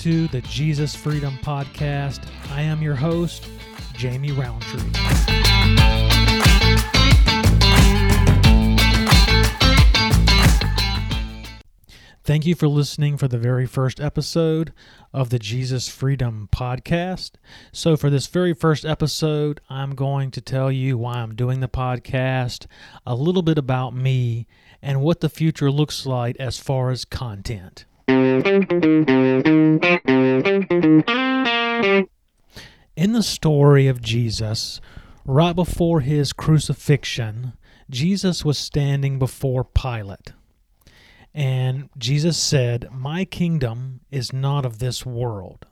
to the Jesus Freedom Podcast. I am your host, Jamie Roundtree. Thank you for listening for the very first episode of the Jesus Freedom Podcast. So, for this very first episode, I'm going to tell you why I'm doing the podcast, a little bit about me, and what the future looks like as far as content. In the story of Jesus, right before his crucifixion, Jesus was standing before Pilate. And Jesus said, My kingdom is not of this world.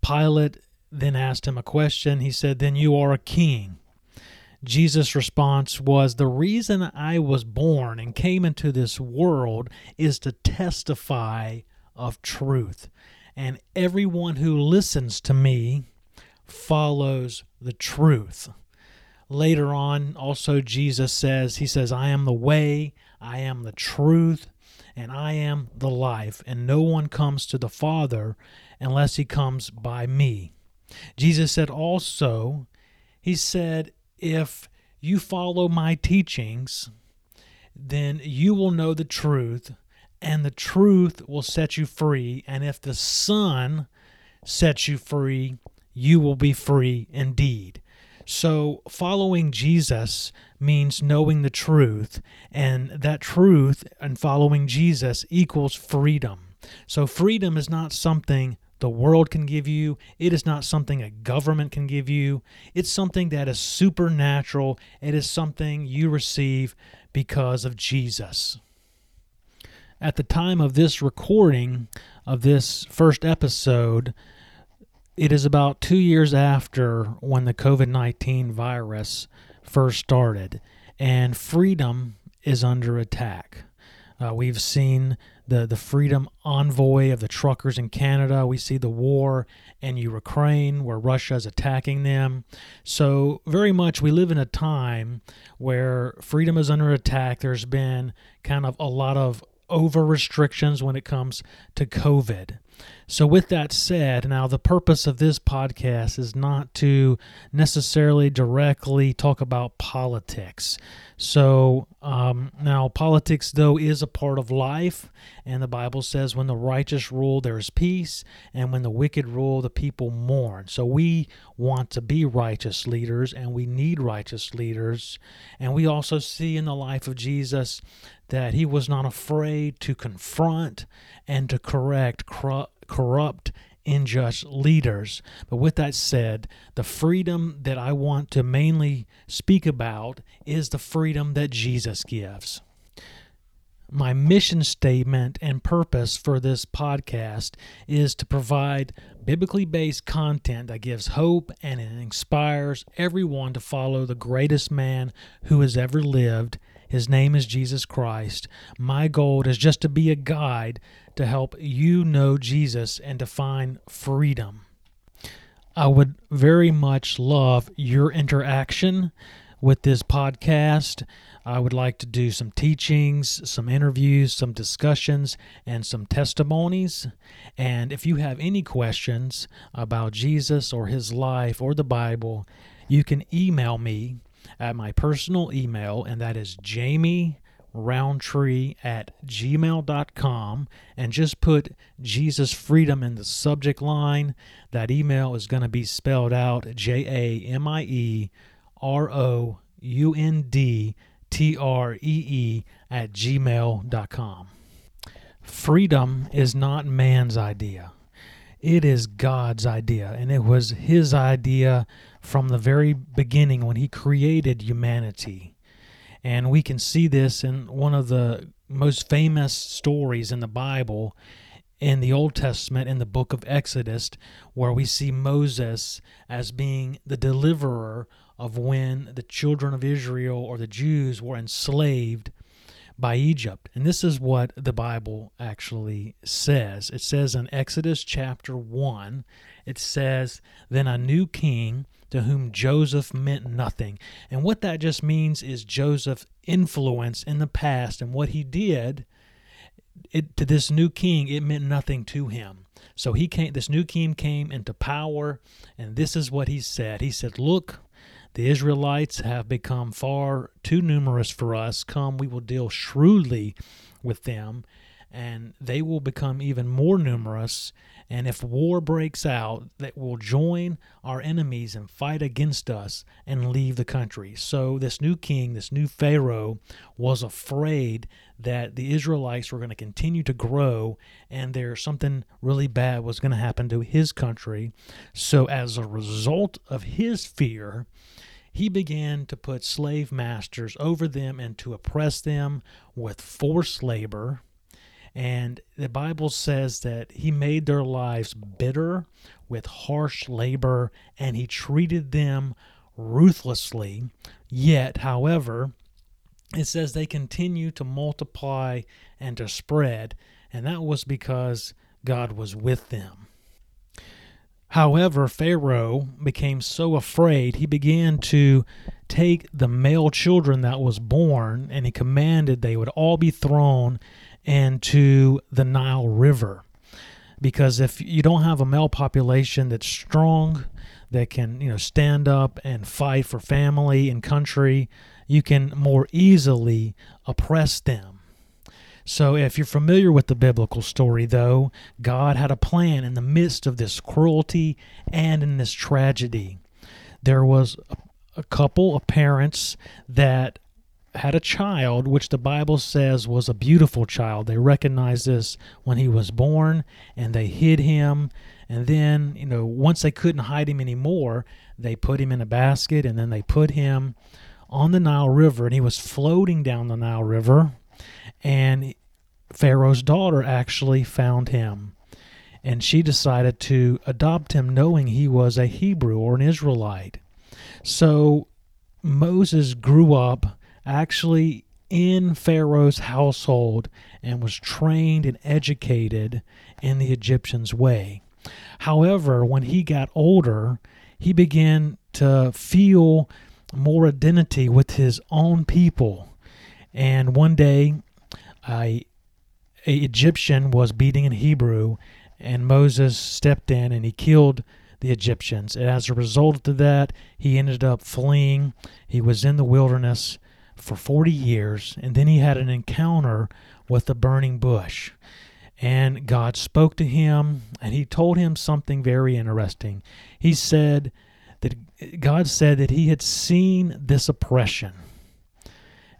Pilate then asked him a question. He said, Then you are a king. Jesus' response was, The reason I was born and came into this world is to testify of truth. And everyone who listens to me follows the truth. Later on, also, Jesus says, He says, I am the way, I am the truth, and I am the life, and no one comes to the Father unless he comes by me. Jesus said also, He said, if you follow my teachings, then you will know the truth, and the truth will set you free. And if the Son sets you free, you will be free indeed. So, following Jesus means knowing the truth, and that truth and following Jesus equals freedom. So, freedom is not something the world can give you. It is not something a government can give you. It's something that is supernatural. It is something you receive because of Jesus. At the time of this recording of this first episode, it is about two years after when the COVID 19 virus first started, and freedom is under attack. Uh, we've seen the, the freedom convoy of the truckers in Canada. We see the war in Ukraine where Russia is attacking them. So, very much we live in a time where freedom is under attack. There's been kind of a lot of over restrictions when it comes to COVID. So, with that said, now the purpose of this podcast is not to necessarily directly talk about politics. So, um, now politics, though, is a part of life, and the Bible says, when the righteous rule, there is peace, and when the wicked rule, the people mourn. So, we want to be righteous leaders, and we need righteous leaders. And we also see in the life of Jesus that he was not afraid to confront and to correct corrupt, unjust leaders. But with that said, the freedom that I want to mainly speak about is the freedom that Jesus gives. My mission statement and purpose for this podcast is to provide biblically based content that gives hope and inspires everyone to follow the greatest man who has ever lived. His name is Jesus Christ. My goal is just to be a guide to help you know Jesus and to find freedom. I would very much love your interaction with this podcast. I would like to do some teachings, some interviews, some discussions, and some testimonies. And if you have any questions about Jesus or his life or the Bible, you can email me at my personal email, and that is Jamie roundtree at gmail.com and just put Jesus Freedom in the subject line. That email is going to be spelled out J A M I E R O U N D T R E E at gmail.com. Freedom is not man's idea. It is God's idea, and it was His idea from the very beginning when He created humanity. And we can see this in one of the most famous stories in the Bible in the Old Testament in the book of Exodus, where we see Moses as being the deliverer of when the children of Israel or the Jews were enslaved by Egypt. And this is what the Bible actually says. It says in Exodus chapter 1, it says, Then a new king to whom Joseph meant nothing. And what that just means is Joseph's influence in the past and what he did it, to this new king, it meant nothing to him. So he came. This new king came into power, and this is what he said. He said, "Look, the Israelites have become far too numerous for us. Come, we will deal shrewdly with them, and they will become even more numerous. And if war breaks out, that will join our enemies and fight against us and leave the country. So this new king, this new Pharaoh, was afraid that the Israelites were going to continue to grow and there's something really bad was going to happen to his country. So as a result of his fear, he began to put slave masters over them and to oppress them with forced labor. And the Bible says that he made their lives bitter with harsh labor and he treated them ruthlessly. Yet, however, it says they continue to multiply and to spread, and that was because God was with them. However, Pharaoh became so afraid, he began to take the male children that was born and he commanded they would all be thrown into the Nile River. Because if you don't have a male population that's strong, that can, you know, stand up and fight for family and country, you can more easily oppress them. So, if you're familiar with the biblical story, though, God had a plan in the midst of this cruelty and in this tragedy. There was a couple of parents that had a child, which the Bible says was a beautiful child. They recognized this when he was born and they hid him. And then, you know, once they couldn't hide him anymore, they put him in a basket and then they put him on the Nile River and he was floating down the Nile River and Pharaoh's daughter actually found him, and she decided to adopt him, knowing he was a Hebrew or an Israelite. So Moses grew up actually in Pharaoh's household and was trained and educated in the Egyptians' way. However, when he got older, he began to feel more identity with his own people. And one day, a, a Egyptian was beating an Hebrew, and Moses stepped in and he killed the Egyptians. And as a result of that, he ended up fleeing. He was in the wilderness for 40 years, and then he had an encounter with the burning bush. And God spoke to him, and he told him something very interesting. He said that God said that he had seen this oppression,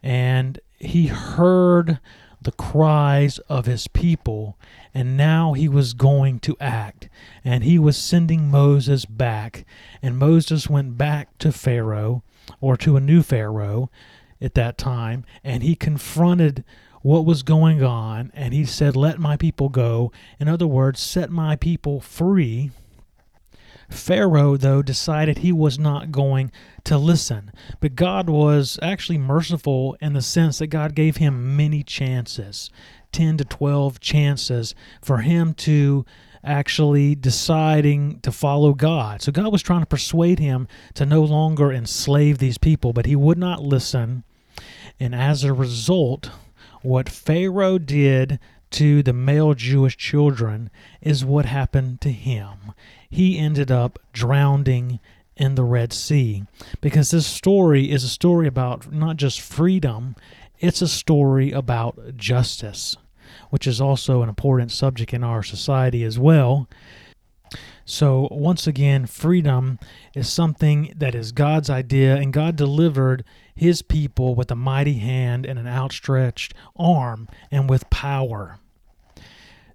and he heard the cries of his people, and now he was going to act. And he was sending Moses back. And Moses went back to Pharaoh, or to a new Pharaoh at that time, and he confronted what was going on, and he said, Let my people go. In other words, set my people free Pharaoh, though, decided he was not going to listen. But God was actually merciful in the sense that God gave him many chances 10 to 12 chances for him to actually deciding to follow God. So God was trying to persuade him to no longer enslave these people, but he would not listen. And as a result, what Pharaoh did to the male Jewish children is what happened to him he ended up drowning in the Red Sea. Because this story is a story about not just freedom, it's a story about justice, which is also an important subject in our society as well. So, once again, freedom is something that is God's idea, and God delivered his people with a mighty hand and an outstretched arm and with power.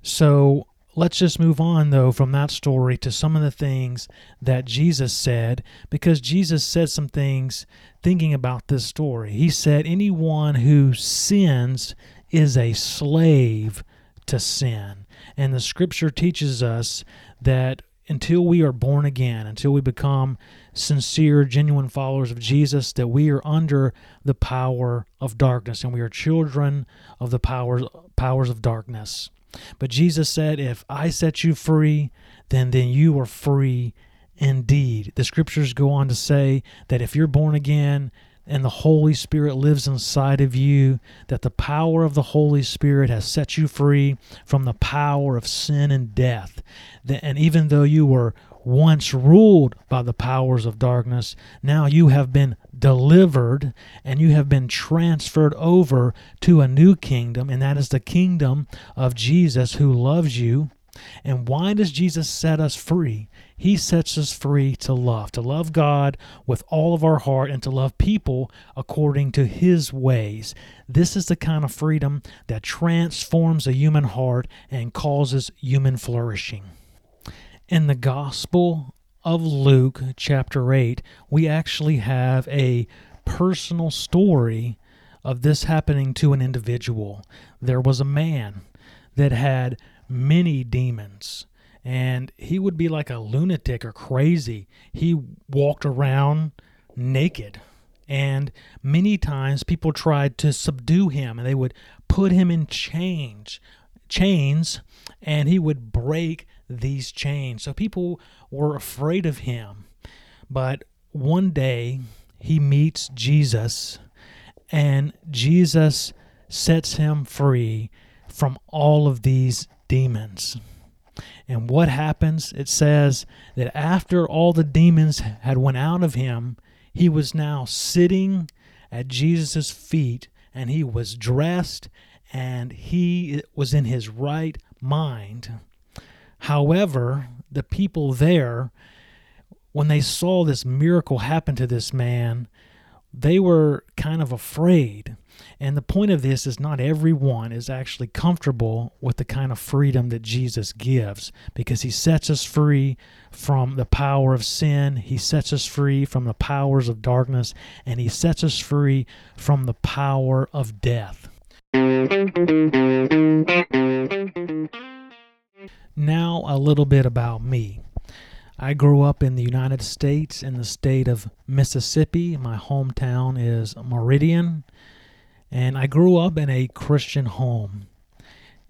So, let's just move on, though, from that story to some of the things that Jesus said, because Jesus said some things thinking about this story. He said, Anyone who sins is a slave to sin. And the scripture teaches us that until we are born again, until we become sincere, genuine followers of Jesus, that we are under the power of darkness and we are children of the powers powers of darkness. But Jesus said, If I set you free, then, then you are free indeed. The scriptures go on to say that if you're born again, and the Holy Spirit lives inside of you, that the power of the Holy Spirit has set you free from the power of sin and death. And even though you were once ruled by the powers of darkness, now you have been delivered and you have been transferred over to a new kingdom, and that is the kingdom of Jesus who loves you. And why does Jesus set us free? He sets us free to love, to love God with all of our heart and to love people according to His ways. This is the kind of freedom that transforms a human heart and causes human flourishing. In the Gospel of Luke, chapter 8, we actually have a personal story of this happening to an individual. There was a man that had many demons, and he would be like a lunatic or crazy. He walked around naked, and many times people tried to subdue him, and they would put him in chains, chains, and he would break these chains. So people were afraid of him. But one day he meets Jesus, and Jesus sets him free from all of these demons. And what happens? It says that after all the demons had went out of him, he was now sitting at Jesus' feet and he was dressed and he was in his right mind. However, the people there, when they saw this miracle happen to this man, they were kind of afraid. And the point of this is not everyone is actually comfortable with the kind of freedom that Jesus gives because he sets us free from the power of sin, he sets us free from the powers of darkness, and he sets us free from the power of death. Now, a little bit about me. I grew up in the United States in the state of Mississippi. My hometown is Meridian. And I grew up in a Christian home.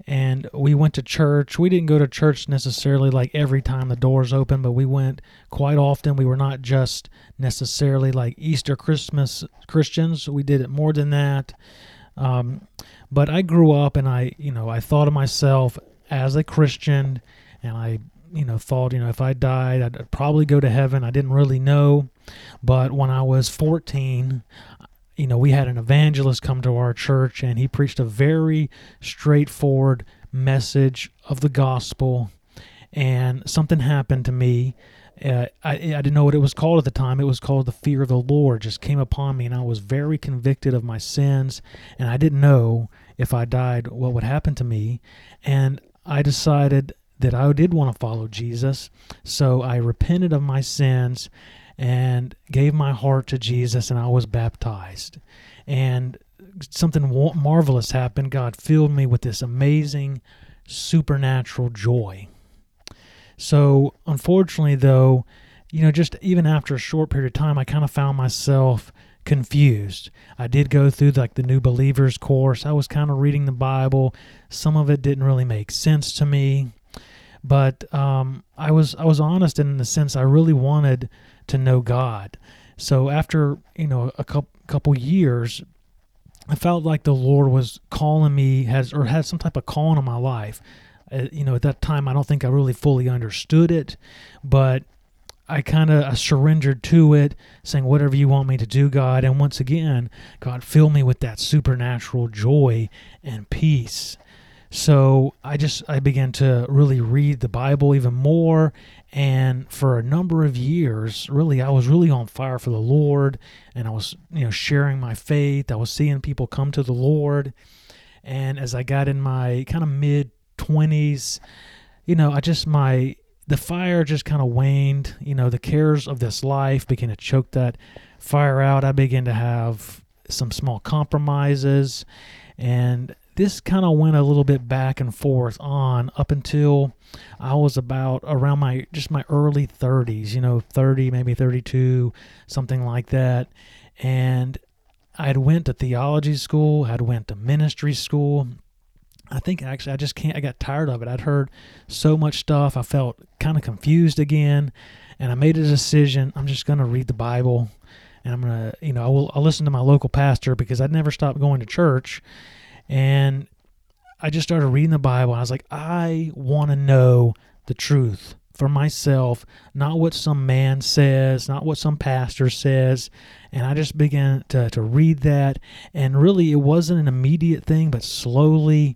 And we went to church. We didn't go to church necessarily like every time the doors open, but we went quite often. We were not just necessarily like Easter Christmas Christians. We did it more than that. Um, but I grew up and I, you know, I thought of myself as a Christian, and I, you know, thought, you know, if I died, I'd probably go to heaven. I didn't really know, but when I was 14, you know, we had an evangelist come to our church, and he preached a very straightforward message of the gospel, and something happened to me. Uh, I, I didn't know what it was called at the time. It was called the fear of the Lord. Just came upon me, and I was very convicted of my sins, and I didn't know if I died what would happen to me. And I decided that I did want to follow Jesus. So I repented of my sins and gave my heart to Jesus, and I was baptized. And something marvelous happened. God filled me with this amazing supernatural joy. So, unfortunately, though, you know, just even after a short period of time, I kind of found myself confused. I did go through like the new believers course. I was kind of reading the Bible. Some of it didn't really make sense to me, but um, I was I was honest in the sense I really wanted to know God. So after you know a couple couple years, I felt like the Lord was calling me has or had some type of calling on my life. Uh, you know, at that time, I don't think I really fully understood it, but I kind of surrendered to it, saying, Whatever you want me to do, God. And once again, God, fill me with that supernatural joy and peace. So I just I began to really read the Bible even more. And for a number of years really I was really on fire for the Lord. And I was you know sharing my faith. I was seeing people come to the Lord. And as I got in my kind of mid 20s you know I just my the fire just kind of waned. You know, the cares of this life began to choke that fire out. I began to have some small compromises, and this kind of went a little bit back and forth on up until I was about around my just my early 30s, you know, 30, maybe 32, something like that. And I'd went to theology school, I'd went to ministry school, I think actually I just can't. I got tired of it. I'd heard so much stuff. I felt kind of confused again, and I made a decision. I'm just going to read the Bible, and I'm gonna, you know, I will. I'll listen to my local pastor because I'd never stopped going to church, and I just started reading the Bible. And I was like, I want to know the truth for myself, not what some man says, not what some pastor says. And I just began to, to read that. And really, it wasn't an immediate thing, but slowly,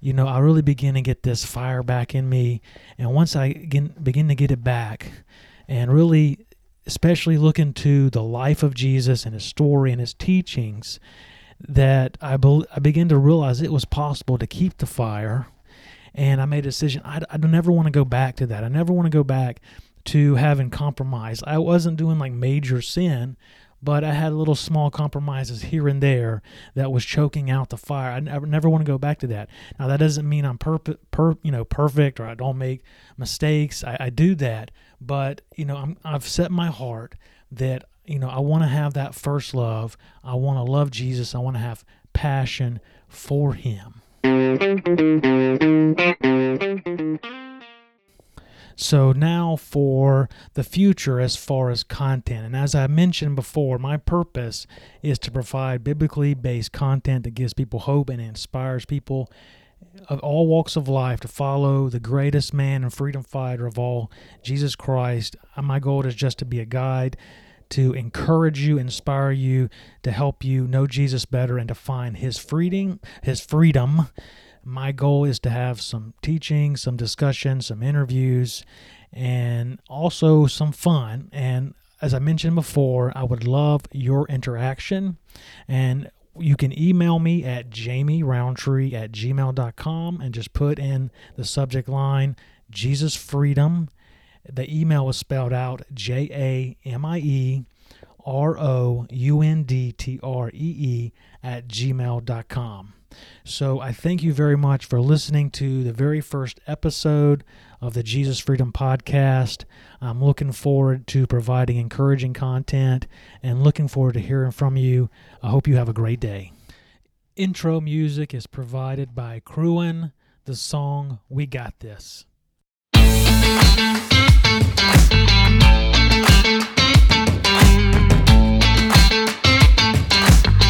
you know, I really began to get this fire back in me. And once I begin, begin to get it back, and really, especially look into the life of Jesus and his story and his teachings, that I, be, I began to realize it was possible to keep the fire and I made a decision. I, I never want to go back to that. I never want to go back to having compromise. I wasn't doing like major sin, but I had little small compromises here and there that was choking out the fire. I never, never want to go back to that. Now that doesn't mean I'm per, per you know perfect or I don't make mistakes. I, I do that, but you know I'm, I've set my heart that you know I want to have that first love. I want to love Jesus. I want to have passion for Him. So now for the future as far as content. And as I mentioned before, my purpose is to provide biblically based content that gives people hope and inspires people of all walks of life to follow the greatest man and freedom fighter of all, Jesus Christ. My goal is just to be a guide to encourage you, inspire you, to help you know Jesus better and to find his freedom, his freedom. My goal is to have some teaching, some discussion, some interviews, and also some fun. And as I mentioned before, I would love your interaction. And you can email me at jamieroundtree at gmail.com and just put in the subject line Jesus Freedom the email was spelled out J A M I E R O U N D T R E E at gmail.com. So I thank you very much for listening to the very first episode of the Jesus Freedom Podcast. I'm looking forward to providing encouraging content and looking forward to hearing from you. I hope you have a great day. Intro music is provided by Cruin, the song We Got This. Thank you.